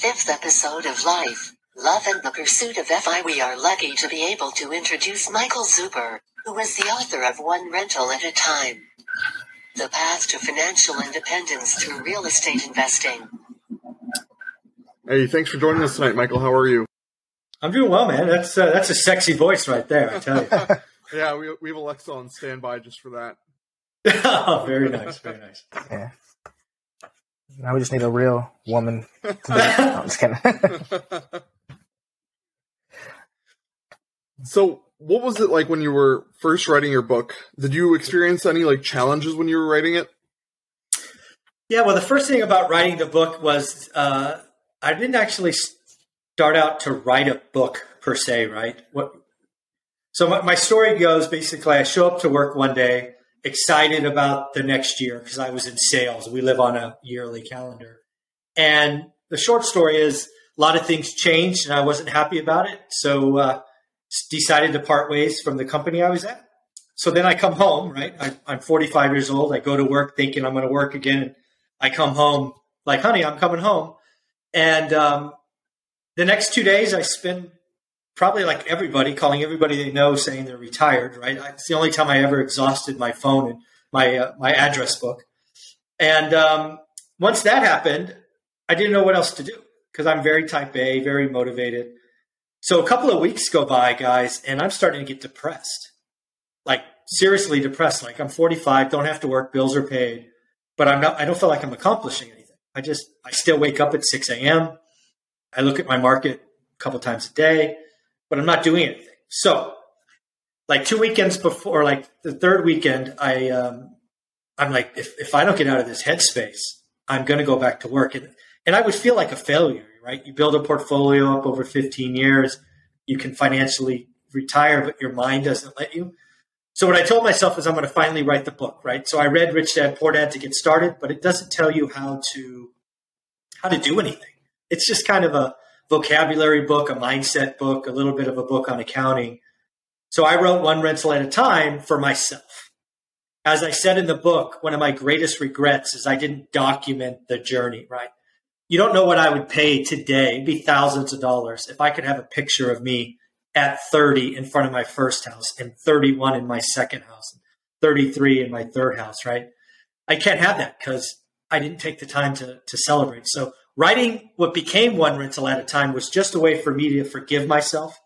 fifth episode of Life, Love and the Pursuit of FI. We are lucky to be able to introduce Michael Zuber, who is the author of One Rental at a Time The Path to Financial Independence Through Real Estate Investing. Hey, thanks for joining us tonight, Michael. How are you? I'm doing well, man. That's uh, that's a sexy voice right there. I tell you. yeah, we we have Alexa on standby just for that. oh, very nice, very nice. Yeah. Now we just need a real woman. To do it. No, I'm just kidding. So, what was it like when you were first writing your book? Did you experience any like challenges when you were writing it? Yeah, well, the first thing about writing the book was uh, I didn't actually start out to write a book per se, right? What? So my, my story goes basically: I show up to work one day, excited about the next year because I was in sales. We live on a yearly calendar, and the short story is a lot of things changed, and I wasn't happy about it. So uh, decided to part ways from the company I was at. So then I come home, right? I, I'm 45 years old. I go to work thinking I'm going to work again. I come home like, honey, I'm coming home. And um, the next two days, I spend probably like everybody calling everybody they know saying they're retired. Right? It's the only time I ever exhausted my phone and my uh, my address book. And um, once that happened, I didn't know what else to do because I'm very type A, very motivated. So a couple of weeks go by, guys, and I'm starting to get depressed. Like seriously depressed. Like I'm 45, don't have to work, bills are paid, but I'm not. I don't feel like I'm accomplishing anything. I just I still wake up at 6 a.m. I look at my market a couple times a day, but I'm not doing anything. So, like two weekends before, like the third weekend, I um, I'm like, if if I don't get out of this headspace, I'm going to go back to work, and and I would feel like a failure, right? You build a portfolio up over 15 years, you can financially retire, but your mind doesn't let you. So what I told myself is I'm going to finally write the book, right? So I read Rich Dad Poor Dad to get started, but it doesn't tell you how to how to do anything. It's just kind of a vocabulary book, a mindset book, a little bit of a book on accounting. So I wrote one rental at a time for myself. As I said in the book, one of my greatest regrets is I didn't document the journey, right? You don't know what I would pay today, be thousands of dollars, if I could have a picture of me at 30 in front of my first house and 31 in my second house, 33 in my third house, right? I can't have that because I didn't take the time to, to celebrate. So writing what became one rental at a time was just a way for me to forgive myself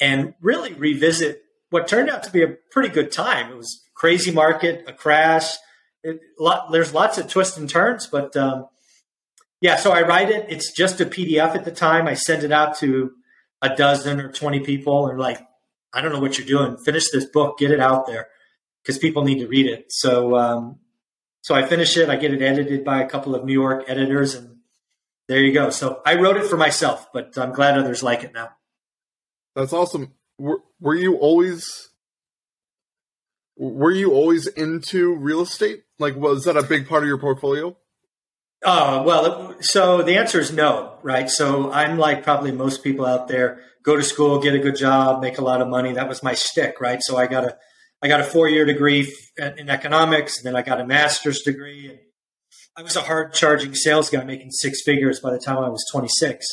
and really revisit what turned out to be a pretty good time. It was crazy market, a crash. It, lot, there's lots of twists and turns, but um, yeah. So I write it. It's just a PDF at the time. I send it out to a dozen or twenty people, and like, I don't know what you're doing. Finish this book, get it out there because people need to read it. So um, so I finish it. I get it edited by a couple of New York editors, and there you go. So I wrote it for myself, but I'm glad others like it now. That's awesome. Were, were you always were you always into real estate? Like, was that a big part of your portfolio? Oh, well, so the answer is no, right? So I'm like probably most people out there go to school, get a good job, make a lot of money. That was my stick, right? So I got a, I got a four year degree in economics and then I got a master's degree. And I was a hard charging sales guy making six figures by the time I was 26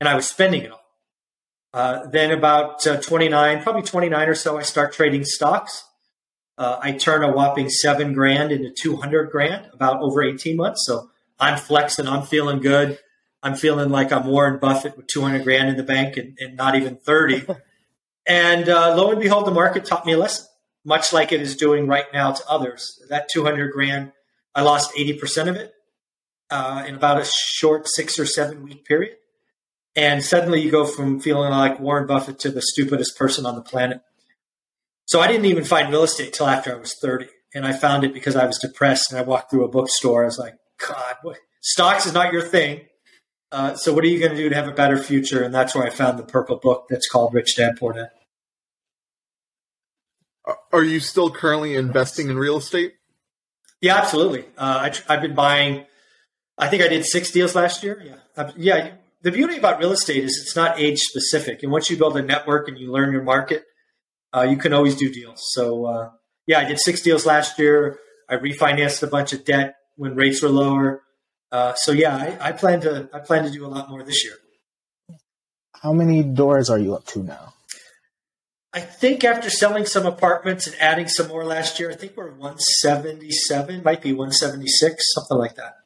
and I was spending it all. Uh, then about uh, 29, probably 29 or so, I start trading stocks. Uh, I turn a whopping seven grand into 200 grand about over 18 months. So I'm flexing. I'm feeling good. I'm feeling like I'm Warren Buffett with 200 grand in the bank and, and not even 30. and uh, lo and behold, the market taught me a lesson, much like it is doing right now to others. That 200 grand, I lost 80% of it uh, in about a short six or seven week period. And suddenly you go from feeling like Warren Buffett to the stupidest person on the planet. So I didn't even find real estate till after I was 30. And I found it because I was depressed and I walked through a bookstore. I was like, God, what? stocks is not your thing. Uh, so what are you going to do to have a better future? And that's where I found the purple book that's called Rich Dad Poor Dad. Are you still currently investing in real estate? Yeah, absolutely. Uh, I, have been buying. I think I did six deals last year. Yeah, I've, yeah. The beauty about real estate is it's not age specific, and once you build a network and you learn your market, uh, you can always do deals. So uh, yeah, I did six deals last year. I refinanced a bunch of debt when rates were lower. Uh, so yeah, I, I plan to I plan to do a lot more this year. How many doors are you up to now? I think after selling some apartments and adding some more last year, I think we're 177, might be 176, something like that.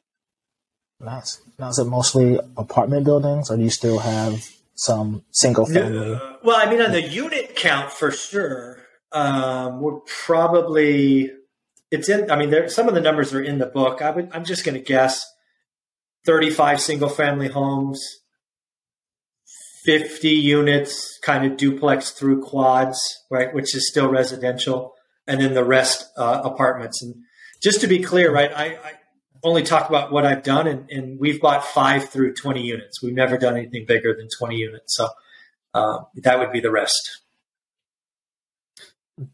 Nice. Now, is it mostly apartment buildings, or do you still have some single family? Well, I mean, on the unit count for sure, um, we're probably it's in. I mean, there some of the numbers are in the book. I would, I'm just going to guess 35 single family homes, 50 units, kind of duplex through quads, right, which is still residential, and then the rest uh, apartments. And just to be clear, right, I, I only talk about what I've done, and, and, we've bought five through 20 units. We've never done anything bigger than 20 units. So uh, that would be the rest.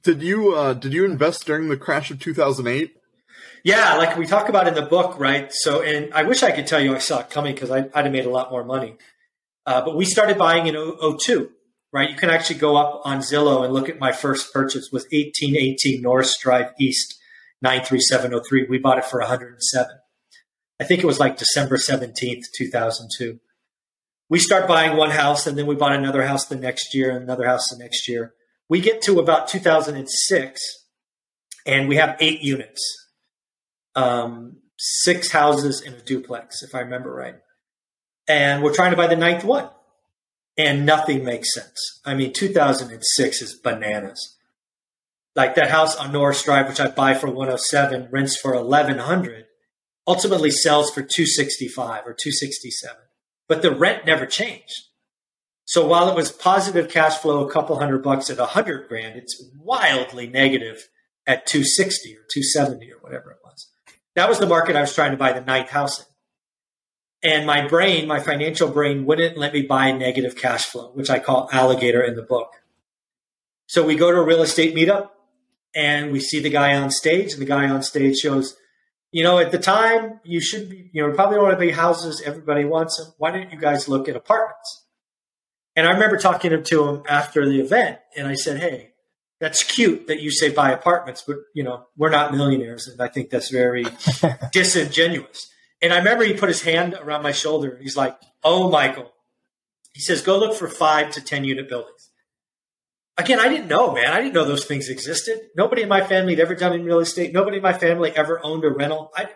Did you uh, did you invest during the crash of 2008? Yeah, like we talk about in the book, right? So, and I wish I could tell you I saw it coming because I'd have made a lot more money. Uh, but we started buying in 02, right? You can actually go up on Zillow and look at my first purchase was 1818 Norris Drive East, 93703. We bought it for 107. I think it was like December 17th, 2002. We start buying one house and then we bought another house the next year and another house the next year. We get to about 2006 and we have eight units, um, six houses and a duplex, if I remember right and we're trying to buy the ninth one, and nothing makes sense. I mean, 2006 is bananas. Like that house on Norris Drive, which I buy for 107, rents for 1100, ultimately sells for 265 or 267, but the rent never changed. So while it was positive cash flow, a couple hundred bucks at 100 grand, it's wildly negative at 260 or 270 or whatever it was. That was the market I was trying to buy the ninth house in. And my brain, my financial brain, wouldn't let me buy negative cash flow, which I call alligator in the book. So we go to a real estate meetup and we see the guy on stage, and the guy on stage shows, you know, at the time you should be, you know, probably want to be houses, everybody wants them. Why don't you guys look at apartments? And I remember talking to him after the event, and I said, Hey, that's cute that you say buy apartments, but you know, we're not millionaires, and I think that's very disingenuous. And I remember he put his hand around my shoulder. He's like, "Oh, Michael," he says, "Go look for five to ten unit buildings." Again, I didn't know, man. I didn't know those things existed. Nobody in my family had ever done in real estate. Nobody in my family ever owned a rental. I,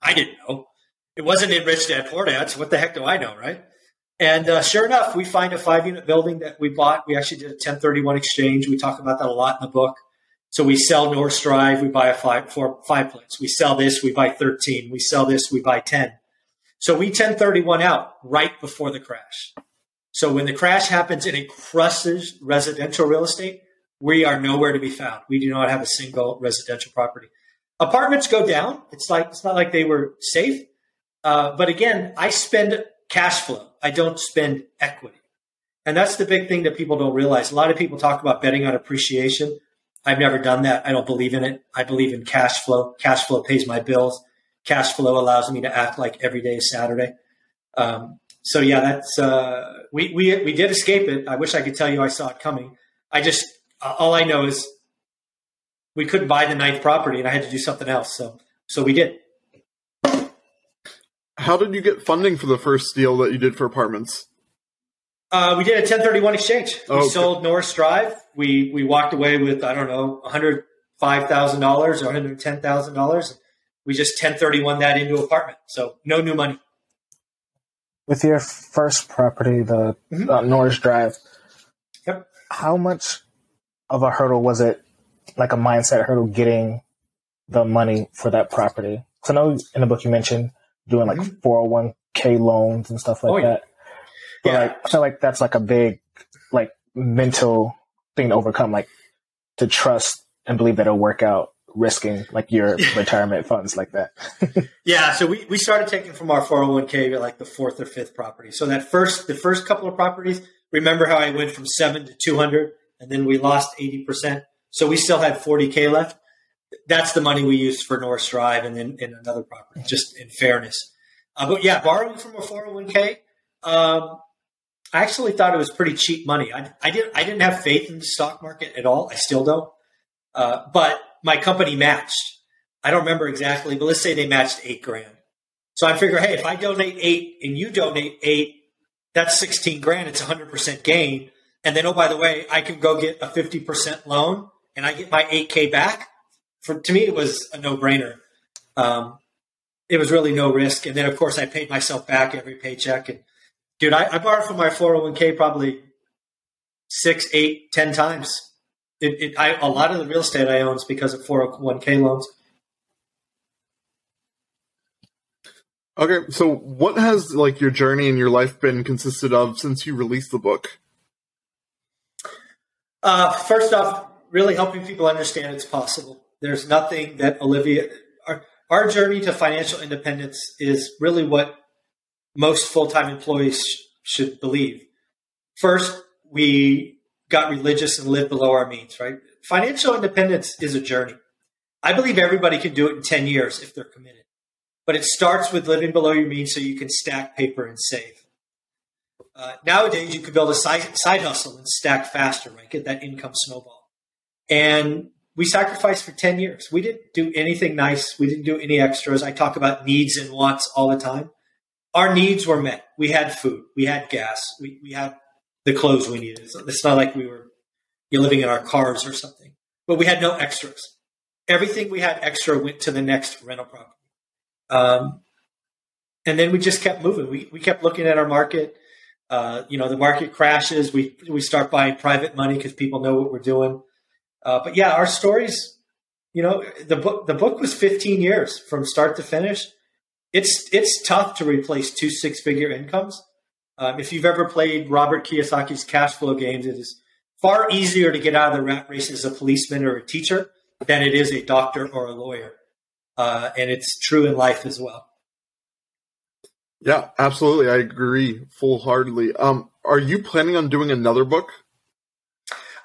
I didn't know. It wasn't in Rich Dad Poor Dad. So what the heck do I know, right? And uh, sure enough, we find a five unit building that we bought. We actually did a 1031 exchange. We talk about that a lot in the book. So we sell Norris Drive, we buy a five, four, five plates. We sell this, we buy 13. We sell this, we buy 10. So we 1031 out right before the crash. So when the crash happens and it crushes residential real estate, we are nowhere to be found. We do not have a single residential property. Apartments go down. It's like it's not like they were safe. Uh, but again, I spend cash flow. I don't spend equity. And that's the big thing that people don't realize. A lot of people talk about betting on appreciation. I've never done that. I don't believe in it. I believe in cash flow. Cash flow pays my bills. Cash flow allows me to act like every day is Saturday. Um, so yeah, that's uh, we we we did escape it. I wish I could tell you I saw it coming. I just uh, all I know is we couldn't buy the ninth property, and I had to do something else. So so we did. How did you get funding for the first deal that you did for apartments? Uh, we did a 1031 exchange. We okay. sold Norris Drive. We we walked away with I don't know 105 thousand dollars or 110 thousand dollars. We just 1031 that into apartment. So no new money. With your first property, the mm-hmm. uh, Norris Drive. Yep. How much of a hurdle was it, like a mindset hurdle, getting the money for that property? So I know in the book you mentioned doing like mm-hmm. 401k loans and stuff like oh, that. But yeah. like, I feel like that's like a big, like mental thing to overcome, like to trust and believe that it'll work out risking like your retirement funds like that. yeah. So we, we started taking from our 401k like the fourth or fifth property. So that first, the first couple of properties, remember how I went from seven to 200 and then we lost 80%. So we still had 40k left. That's the money we used for Norris Drive and then in another property, just in fairness. Uh, but yeah, borrowing from a 401k, um, I actually thought it was pretty cheap money. I, I didn't I didn't have faith in the stock market at all. I still don't. Uh, but my company matched. I don't remember exactly, but let's say they matched eight grand. So I figure, hey, if I donate eight and you donate eight, that's 16 grand. It's 100% gain. And then, oh, by the way, I can go get a 50% loan and I get my 8K back. For To me, it was a no brainer. Um, it was really no risk. And then, of course, I paid myself back every paycheck. And dude, I, I borrowed from my 401k probably six, eight, ten times. It, it, I, a lot of the real estate I own is because of 401k loans. Okay, so what has like your journey in your life been consisted of since you released the book? Uh, first off, really helping people understand it's possible. There's nothing that Olivia, our, our journey to financial independence is really what most full time employees sh- should believe. First, we got religious and lived below our means, right? Financial independence is a journey. I believe everybody can do it in 10 years if they're committed. But it starts with living below your means so you can stack paper and save. Uh, nowadays, you can build a side, side hustle and stack faster, right? Get that income snowball. And we sacrificed for 10 years. We didn't do anything nice. We didn't do any extras. I talk about needs and wants all the time. Our needs were met. We had food. We had gas. We, we had the clothes we needed. It's not like we were you know, living in our cars or something, but we had no extras. Everything we had extra went to the next rental property. Um, and then we just kept moving. We, we kept looking at our market. Uh, you know, the market crashes. We, we start buying private money because people know what we're doing. Uh, but yeah, our stories, you know, the book, the book was 15 years from start to finish. It's, it's tough to replace two six figure incomes. Um, if you've ever played Robert Kiyosaki's cash flow games, it is far easier to get out of the rat race as a policeman or a teacher than it is a doctor or a lawyer. Uh, and it's true in life as well. Yeah, absolutely. I agree full heartedly. Um, are you planning on doing another book?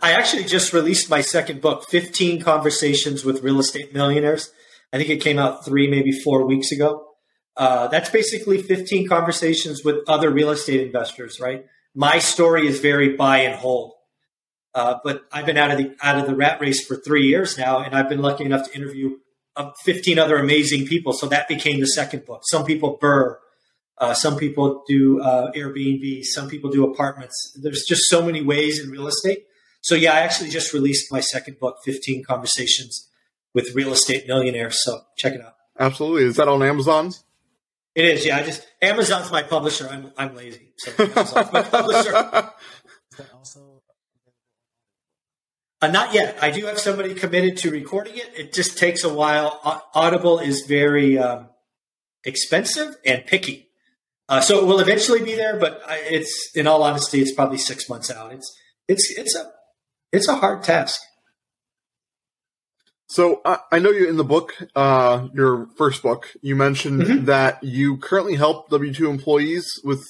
I actually just released my second book, 15 Conversations with Real Estate Millionaires. I think it came out three, maybe four weeks ago. Uh, that's basically 15 conversations with other real estate investors, right? My story is very buy and hold. Uh, but I've been out of the out of the rat race for three years now, and I've been lucky enough to interview uh, 15 other amazing people. So that became the second book. Some people BRRRR, uh, some people do uh, Airbnb, some people do apartments. There's just so many ways in real estate. So yeah, I actually just released my second book, 15 Conversations with Real Estate Millionaires. So check it out. Absolutely. Is that on Amazon? It is, yeah. I just Amazon's my publisher. I'm I'm lazy, so Amazon's my publisher. also? Uh, not yet. I do have somebody committed to recording it. It just takes a while. Audible is very um, expensive and picky, uh, so it will eventually be there. But it's, in all honesty, it's probably six months out. It's it's it's a it's a hard task. So I, I know you in the book, uh, your first book, you mentioned mm-hmm. that you currently help W two employees with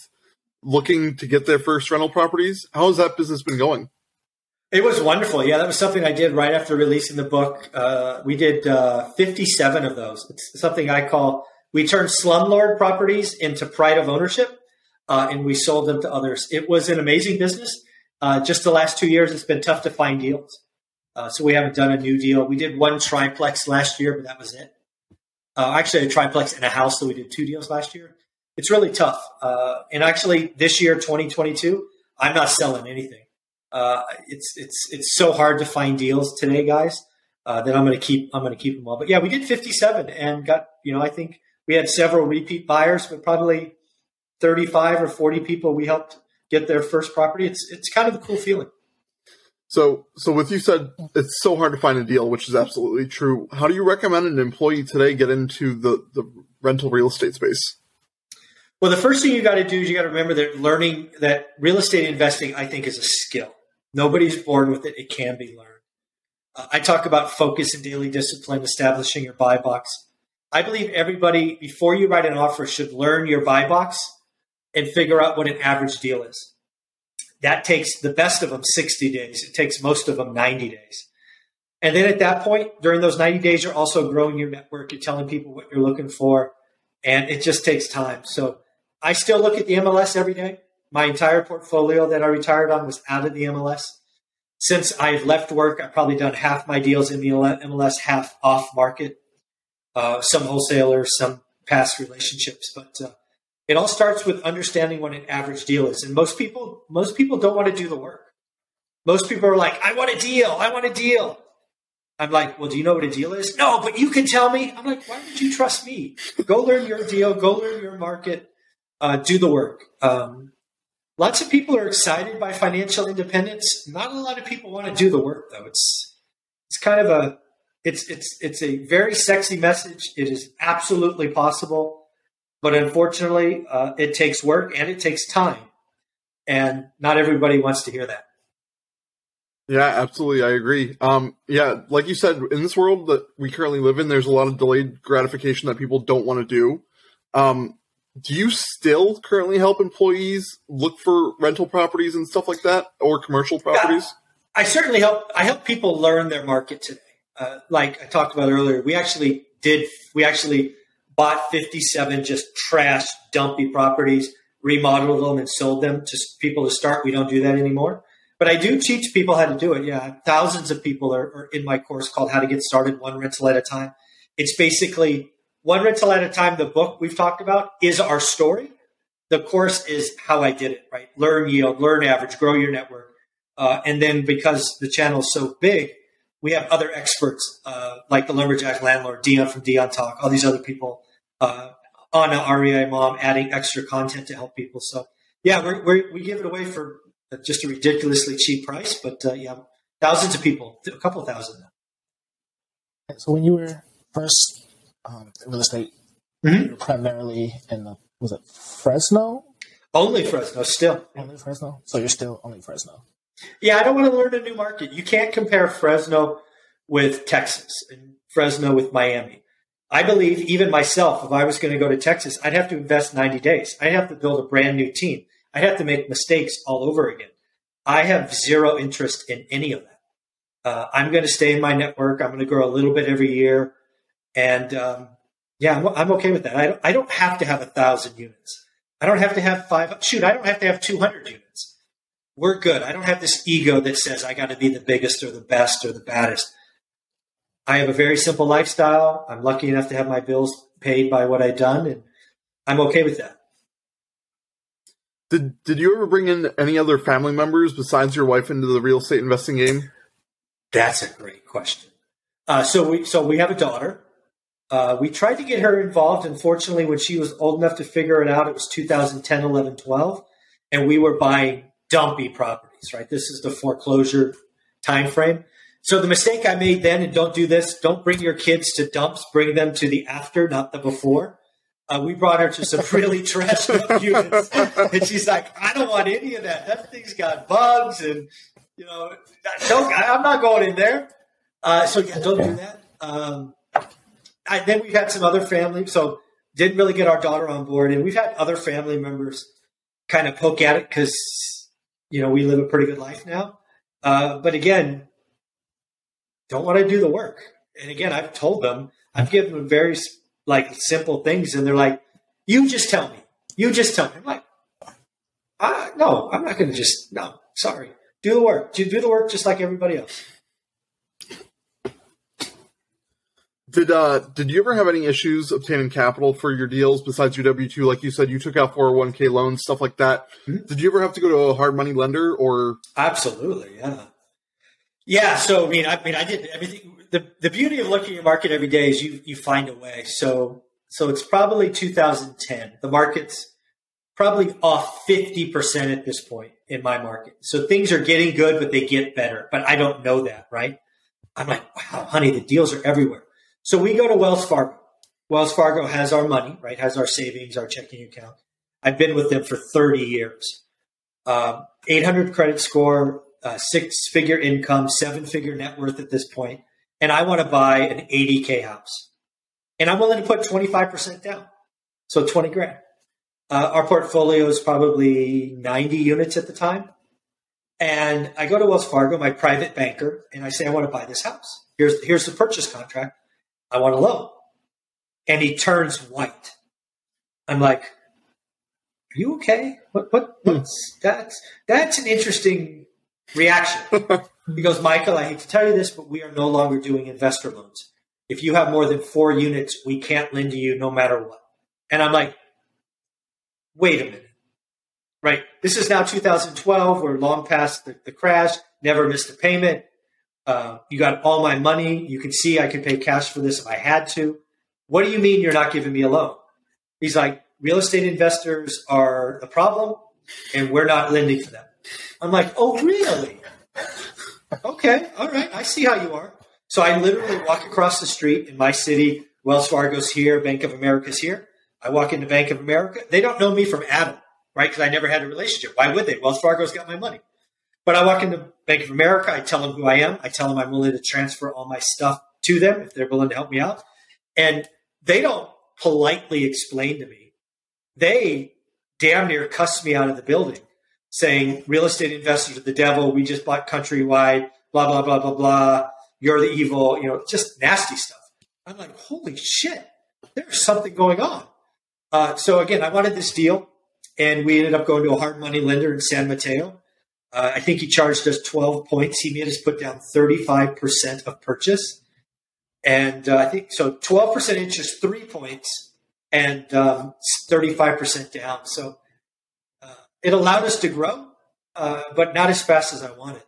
looking to get their first rental properties. How has that business been going? It was wonderful. Yeah, that was something I did right after releasing the book. Uh, we did uh, 57 of those. It's something I call we turned slumlord properties into pride of ownership, uh, and we sold them to others. It was an amazing business. Uh, just the last two years, it's been tough to find deals. Uh, so we haven't done a new deal. We did one triplex last year, but that was it. Uh, actually, a triplex and a house, so we did two deals last year. It's really tough. Uh, and actually, this year, 2022, I'm not selling anything. Uh, it's it's it's so hard to find deals today, guys. Uh, that I'm going to keep I'm going to keep them all. But yeah, we did 57 and got you know I think we had several repeat buyers, but probably 35 or 40 people we helped get their first property. It's it's kind of a cool feeling. So, so with you said it's so hard to find a deal, which is absolutely true. How do you recommend an employee today get into the, the rental real estate space? Well, the first thing you got to do is you got to remember that learning that real estate investing, I think, is a skill. Nobody's born with it; it can be learned. I talk about focus and daily discipline, establishing your buy box. I believe everybody, before you write an offer, should learn your buy box and figure out what an average deal is. That takes the best of them 60 days. It takes most of them 90 days. And then at that point, during those 90 days, you're also growing your network. You're telling people what you're looking for. And it just takes time. So I still look at the MLS every day. My entire portfolio that I retired on was out of the MLS. Since I've left work, I've probably done half my deals in the MLS, half off market. Uh, some wholesalers, some past relationships. But uh, it all starts with understanding what an average deal is, and most people most people don't want to do the work. Most people are like, "I want a deal. I want a deal." I'm like, "Well, do you know what a deal is?" No, but you can tell me. I'm like, "Why would you trust me? Go learn your deal. Go learn your market. Uh, do the work." Um, lots of people are excited by financial independence. Not a lot of people want to do the work, though. It's it's kind of a it's it's it's a very sexy message. It is absolutely possible, but unfortunately, uh, it takes work and it takes time, and not everybody wants to hear that. Yeah, absolutely, I agree. Um, yeah, like you said, in this world that we currently live in, there's a lot of delayed gratification that people don't want to do. Um, do you still currently help employees look for rental properties and stuff like that, or commercial properties? I certainly help. I help people learn their market today uh, like I talked about earlier, we actually did, we actually bought 57 just trash, dumpy properties, remodeled them and sold them to people to start. We don't do that anymore. But I do teach people how to do it. Yeah. Thousands of people are, are in my course called How to Get Started One Rental at a Time. It's basically one rental at a time. The book we've talked about is our story. The course is how I did it, right? Learn yield, learn average, grow your network. Uh, and then because the channel is so big, we have other experts uh, like the lumberjack landlord, Dion from Dion Talk, all these other people, uh, Anna REI mom, adding extra content to help people. So yeah, we're, we're, we give it away for just a ridiculously cheap price, but uh, yeah, thousands of people, a couple thousand. So when you were first um, real estate, mm-hmm. primarily in the was it Fresno? Only Fresno, still. Only Fresno. So you're still only Fresno. Yeah, I don't want to learn a new market. You can't compare Fresno with Texas and Fresno with Miami. I believe even myself, if I was going to go to Texas, I'd have to invest 90 days. I'd have to build a brand new team. I'd have to make mistakes all over again. I have zero interest in any of that. Uh, I'm going to stay in my network. I'm going to grow a little bit every year. And um, yeah, I'm, I'm, okay with that. I don't, I don't have to have a thousand units. I don't have to have five. Shoot, I don't have to have 200 units we're good. I don't have this ego that says I got to be the biggest or the best or the baddest. I have a very simple lifestyle. I'm lucky enough to have my bills paid by what I've done, and I'm okay with that. Did Did you ever bring in any other family members besides your wife into the real estate investing game? That's a great question. Uh, so we so we have a daughter. Uh, we tried to get her involved. Unfortunately, when she was old enough to figure it out, it was 2010, 11, 12, and we were buying dumpy properties, right? This is the foreclosure time frame. So the mistake I made then, and don't do this, don't bring your kids to dumps, bring them to the after, not the before. Uh, we brought her to some really trashed up units, and she's like, "I don't want any of that. That thing's got bugs, and you know, don't. I'm not going in there." Uh, so yeah, don't do that. Um, I, then we've had some other family, so didn't really get our daughter on board, and we've had other family members kind of poke at it because you know, we live a pretty good life now. Uh, but again, don't want to do the work. And again, I've told them, I've given them very like simple things, and they're like, "You just tell me. You just tell me." I'm like, ah, "No, I'm not going to just no. Sorry, do the work. Do do the work just like everybody else." Did uh did you ever have any issues obtaining capital for your deals besides your W two? Like you said, you took out four hundred one k loans, stuff like that. Mm-hmm. Did you ever have to go to a hard money lender or? Absolutely, yeah, yeah. So I mean, I mean, I did everything. The the beauty of looking at your market every day is you you find a way. So so it's probably 2010. The market's probably off 50 percent at this point in my market. So things are getting good, but they get better. But I don't know that, right? I'm like, wow, honey, the deals are everywhere. So we go to Wells Fargo. Wells Fargo has our money, right? Has our savings, our checking account. I've been with them for 30 years. Um, 800 credit score, uh, six figure income, seven figure net worth at this point, and I want to buy an 80k house, and I'm willing to put 25% down, so 20 grand. Uh, our portfolio is probably 90 units at the time, and I go to Wells Fargo, my private banker, and I say I want to buy this house. Here's here's the purchase contract. I want a loan. And he turns white. I'm like, are you okay? What, what, what's, that's, that's an interesting reaction. he goes, Michael, I hate to tell you this, but we are no longer doing investor loans. If you have more than four units, we can't lend to you no matter what. And I'm like, wait a minute. Right. This is now 2012. We're long past the, the crash. Never missed a payment. Uh, you got all my money. You can see I could pay cash for this if I had to. What do you mean you're not giving me a loan? He's like, real estate investors are the problem and we're not lending for them. I'm like, oh, really? okay. All right. I see how you are. So I literally walk across the street in my city. Wells Fargo's here. Bank of America's here. I walk into Bank of America. They don't know me from Adam, right? Because I never had a relationship. Why would they? Wells Fargo's got my money. But I walk into Bank of America. I tell them who I am. I tell them I'm willing to transfer all my stuff to them if they're willing to help me out. And they don't politely explain to me. They damn near cuss me out of the building saying real estate investors are the devil. We just bought countrywide, blah, blah, blah, blah, blah. You're the evil, you know, just nasty stuff. I'm like, holy shit, there's something going on. Uh, so again, I wanted this deal and we ended up going to a hard money lender in San Mateo. Uh, I think he charged us 12 points. He made us put down 35% of purchase. And uh, I think so 12% interest, three points, and um, 35% down. So it allowed us to grow, uh, but not as fast as I wanted.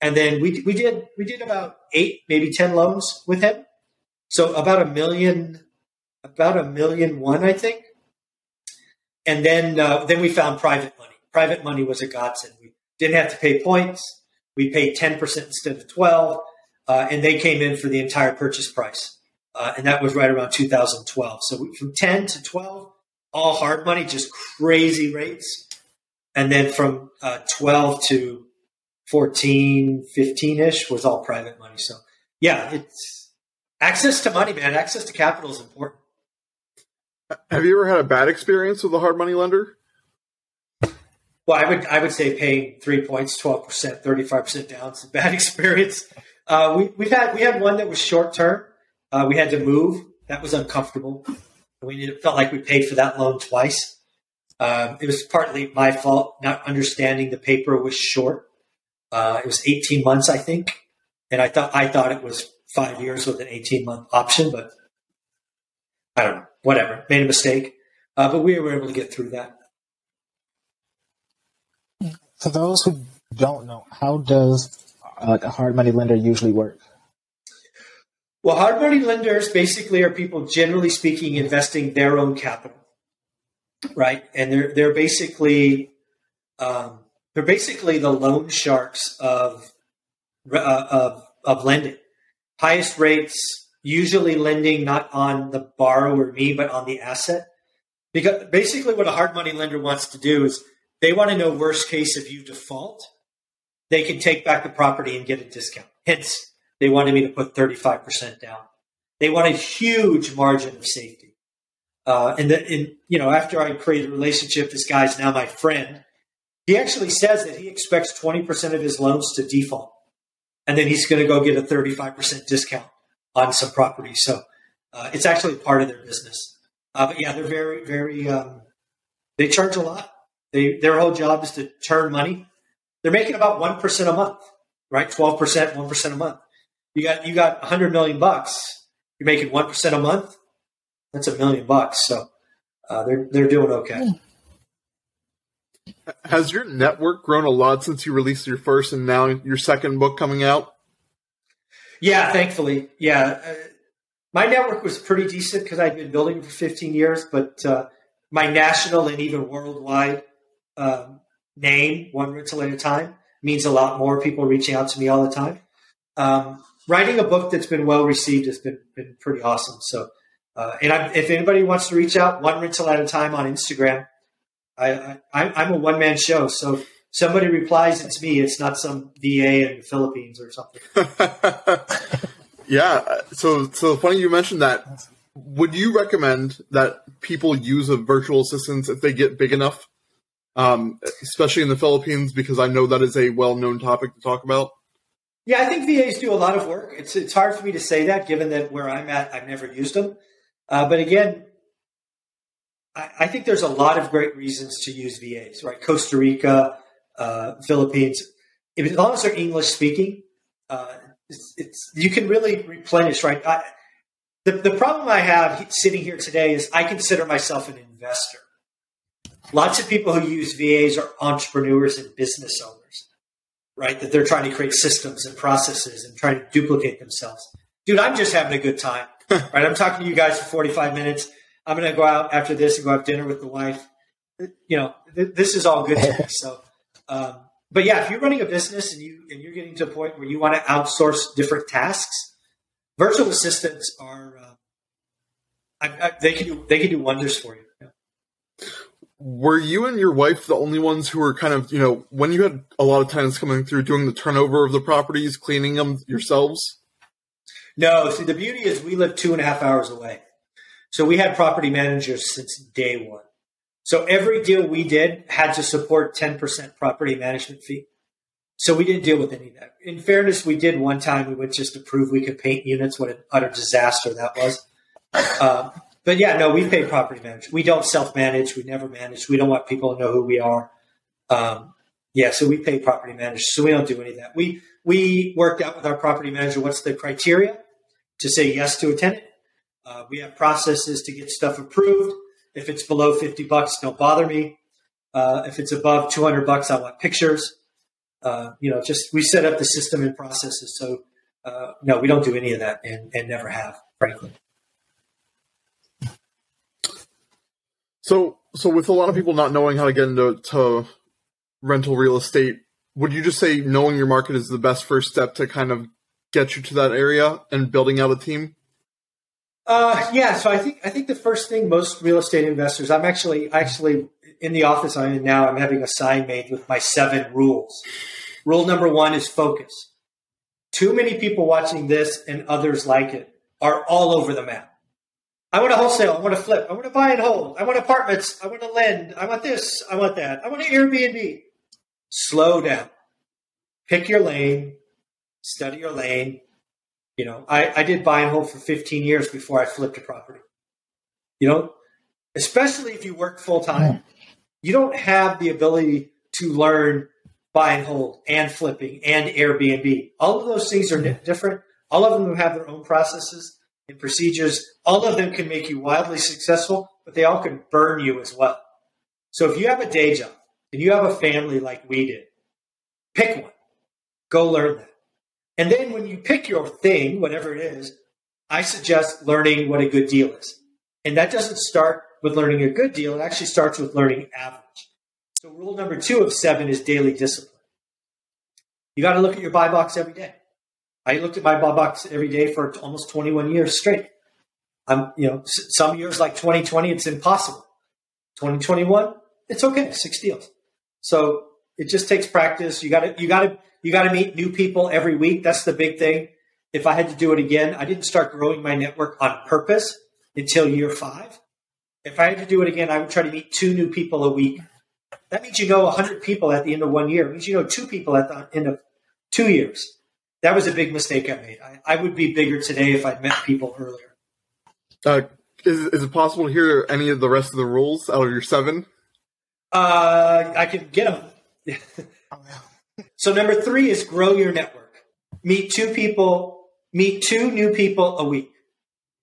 And then we, we did we did about eight, maybe 10 loans with him. So about a million, about a million one, I think. And then uh, then we found private money. Private money was a godsend. We didn't have to pay points. We paid 10% instead of 12, uh, and they came in for the entire purchase price. Uh, and that was right around 2012. So from 10 to 12, all hard money, just crazy rates. And then from uh, 12 to 14, 15 ish was all private money. So yeah, it's access to money, man. Access to capital is important. Have you ever had a bad experience with a hard money lender? Well, I would I would say paying three points, twelve percent, thirty five percent down is a bad experience. Uh, we we've had we had one that was short term. Uh, we had to move. That was uncomfortable. We felt like we paid for that loan twice. Um, it was partly my fault not understanding the paper was short. Uh, it was eighteen months, I think, and I thought I thought it was five years with an eighteen month option, but I don't know. Whatever, made a mistake, uh, but we were able to get through that. For those who don't know, how does uh, a hard money lender usually work? Well, hard money lenders basically are people, generally speaking, investing their own capital, right? And they're they're basically um, they're basically the loan sharks of uh, of of lending. Highest rates, usually lending not on the borrower me, but on the asset. Because basically, what a hard money lender wants to do is they want to know worst case if you default, they can take back the property and get a discount. Hence, they wanted me to put 35% down. They want a huge margin of safety. Uh, and, the, and, you know, after I created a relationship, this guy's now my friend. He actually says that he expects 20% of his loans to default. And then he's going to go get a 35% discount on some property. So uh, it's actually part of their business. Uh, but yeah, they're very, very, um, they charge a lot. They, their whole job is to turn money. They're making about 1% a month, right? 12%, 1% a month. You got, you got 100 million bucks. You're making 1% a month. That's a million bucks. So uh, they're, they're doing okay. Has your network grown a lot since you released your first and now your second book coming out? Yeah, thankfully. Yeah. Uh, my network was pretty decent because I'd been building for 15 years, but uh, my national and even worldwide um, name, one rental at a time, means a lot more. People reaching out to me all the time. Um, writing a book that's been well received has been been pretty awesome. So, uh, and I'm, if anybody wants to reach out, one rental at a time on Instagram. I, I am a one man show, so somebody replies, it's me. It's not some VA in the Philippines or something. yeah. So so funny you mentioned that. Would you recommend that people use a virtual assistant if they get big enough? um, especially in the Philippines, because I know that is a well known topic to talk about? Yeah, I think VAs do a lot of work. It's it's hard for me to say that, given that where I'm at, I've never used them. Uh, but again, I, I, think there's a lot of great reasons to use VAs. Right, Costa Rica, uh, Philippines, if, as long as they're English speaking, uh, it's, it's, you can really replenish. Right, I, the, the problem I have sitting here today is I consider myself an investor. Lots of people who use VAs are entrepreneurs and business owners, right? That they're trying to create systems and processes and trying to duplicate themselves. Dude, I'm just having a good time, right? I'm talking to you guys for 45 minutes. I'm going to go out after this and go have dinner with the wife. You know, th- this is all good to me. So, um, but yeah, if you're running a business and you and you're getting to a point where you want to outsource different tasks, virtual assistants are uh, I, I, they can do they can do wonders for you. Yeah. Were you and your wife the only ones who were kind of you know when you had a lot of tenants coming through doing the turnover of the properties, cleaning them yourselves? No. See, the beauty is we live two and a half hours away, so we had property managers since day one. So every deal we did had to support 10% property management fee. So we didn't deal with any of that. In fairness, we did one time. We went just to prove we could paint units. What an utter disaster that was. Um, but yeah, no, we pay property management. We don't self manage. We never manage. We don't want people to know who we are. Um, yeah, so we pay property managers. So we don't do any of that. We we worked out with our property manager what's the criteria to say yes to a tenant. Uh, we have processes to get stuff approved. If it's below 50 bucks, don't bother me. Uh, if it's above 200 bucks, I want pictures. Uh, you know, just we set up the system and processes. So, uh, no, we don't do any of that and, and never have, frankly. So, so with a lot of people not knowing how to get into to rental real estate, would you just say knowing your market is the best first step to kind of get you to that area and building out a team? Uh, yeah, so I think I think the first thing most real estate investors, I'm actually actually in the office I'm in now. I'm having a sign made with my seven rules. Rule number one is focus. Too many people watching this and others like it are all over the map. I want to wholesale. I want to flip. I want to buy and hold. I want apartments. I want to lend. I want this. I want that. I want an Airbnb. Slow down. Pick your lane. Study your lane you know, I, I did buy and hold for 15 years before I flipped a property. You know, especially if you work full time, hmm. you don't have the ability to learn buy and hold and flipping and Airbnb. All of those things are hmm. different. All of them have their own processes and procedures. All of them can make you wildly successful, but they all can burn you as well. So if you have a day job and you have a family like we did, pick one. Go learn that. And then when you pick your thing, whatever it is, I suggest learning what a good deal is. And that doesn't start with learning a good deal, it actually starts with learning average. So, rule number two of seven is daily discipline. You got to look at your buy box every day. I looked at my buy box every day for almost 21 years straight. I'm, you know, some years like 2020, it's impossible. 2021, it's okay, six deals. So it just takes practice. You got to, you got to, you got to meet new people every week. That's the big thing. If I had to do it again, I didn't start growing my network on purpose until year five. If I had to do it again, I would try to meet two new people a week. That means you know 100 people at the end of one year. It means you know two people at the end of two years. That was a big mistake I made. I, I would be bigger today if I'd met people earlier. Uh, is, is it possible to hear any of the rest of the rules out of your seven? Uh, I can get them. So number three is grow your network. Meet two people, meet two new people a week.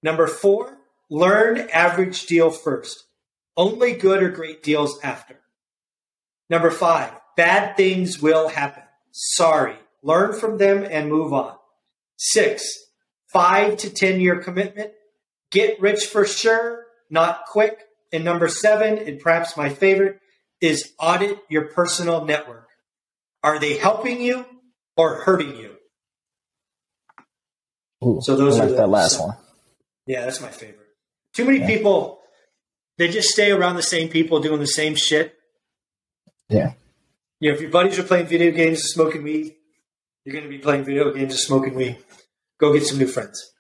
Number four, learn average deal first. Only good or great deals after. Number five, bad things will happen. Sorry. Learn from them and move on. Six, five to 10 year commitment. Get rich for sure, not quick. And number seven, and perhaps my favorite, is audit your personal network. Are they helping you or hurting you? Ooh, so those like are the, that last so, one. Yeah, that's my favorite. Too many yeah. people they just stay around the same people doing the same shit. Yeah. You know, if your buddies are playing video games and smoking weed, you're going to be playing video games and smoking weed. Go get some new friends.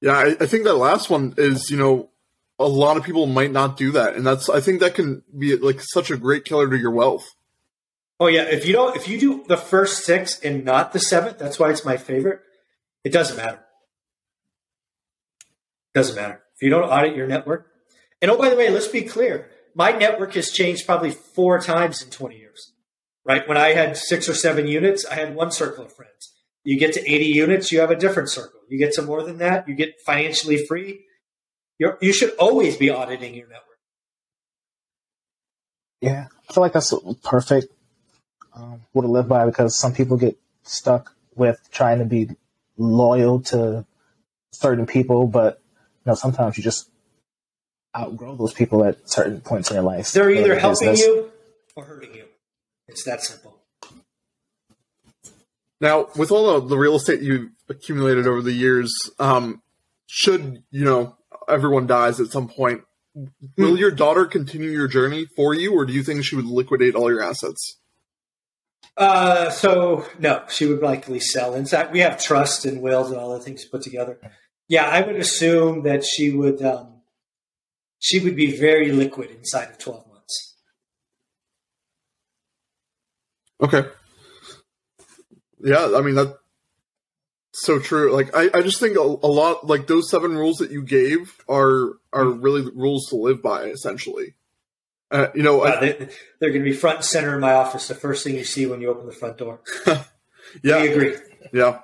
Yeah, I, I think that last one is, you know, a lot of people might not do that, and that's I think that can be like such a great killer to your wealth. Oh yeah, if you don't, if you do the first six and not the seventh, that's why it's my favorite. It doesn't matter. Doesn't matter if you don't audit your network. And oh, by the way, let's be clear. My network has changed probably four times in 20 years. Right when I had six or seven units, I had one circle of friends. You get to 80 units, you have a different circle. You get to more than that, you get financially free. You're, you should always be auditing your network. Yeah, I feel like that's perfect um, to live by because some people get stuck with trying to be loyal to certain people, but you know sometimes you just outgrow those people at certain points in your life. They're either helping business. you or hurting you. It's that simple. Now, with all the real estate you've accumulated over the years, um, should you know everyone dies at some point, will hmm. your daughter continue your journey for you, or do you think she would liquidate all your assets? Uh, so no, she would likely sell. In fact, we have trust and wills and all the things put together. Yeah, I would assume that she would. Um, she would be very liquid inside of twelve months. Okay. Yeah, I mean that so true. Like I, I just think a, a, lot like those seven rules that you gave are are really rules to live by essentially. Uh, you know, I, they, are going to be front and center in my office. The first thing you see when you open the front door. yeah, we agree. Yeah,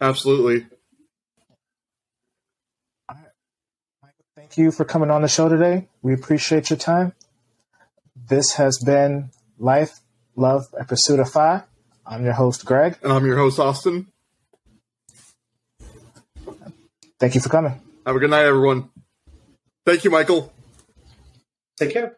absolutely. Thank you for coming on the show today. We appreciate your time. This has been Life, Love, and Pursuit of FI. I'm your host, Greg. And I'm your host, Austin. Thank you for coming. Have a good night, everyone. Thank you, Michael. Take care.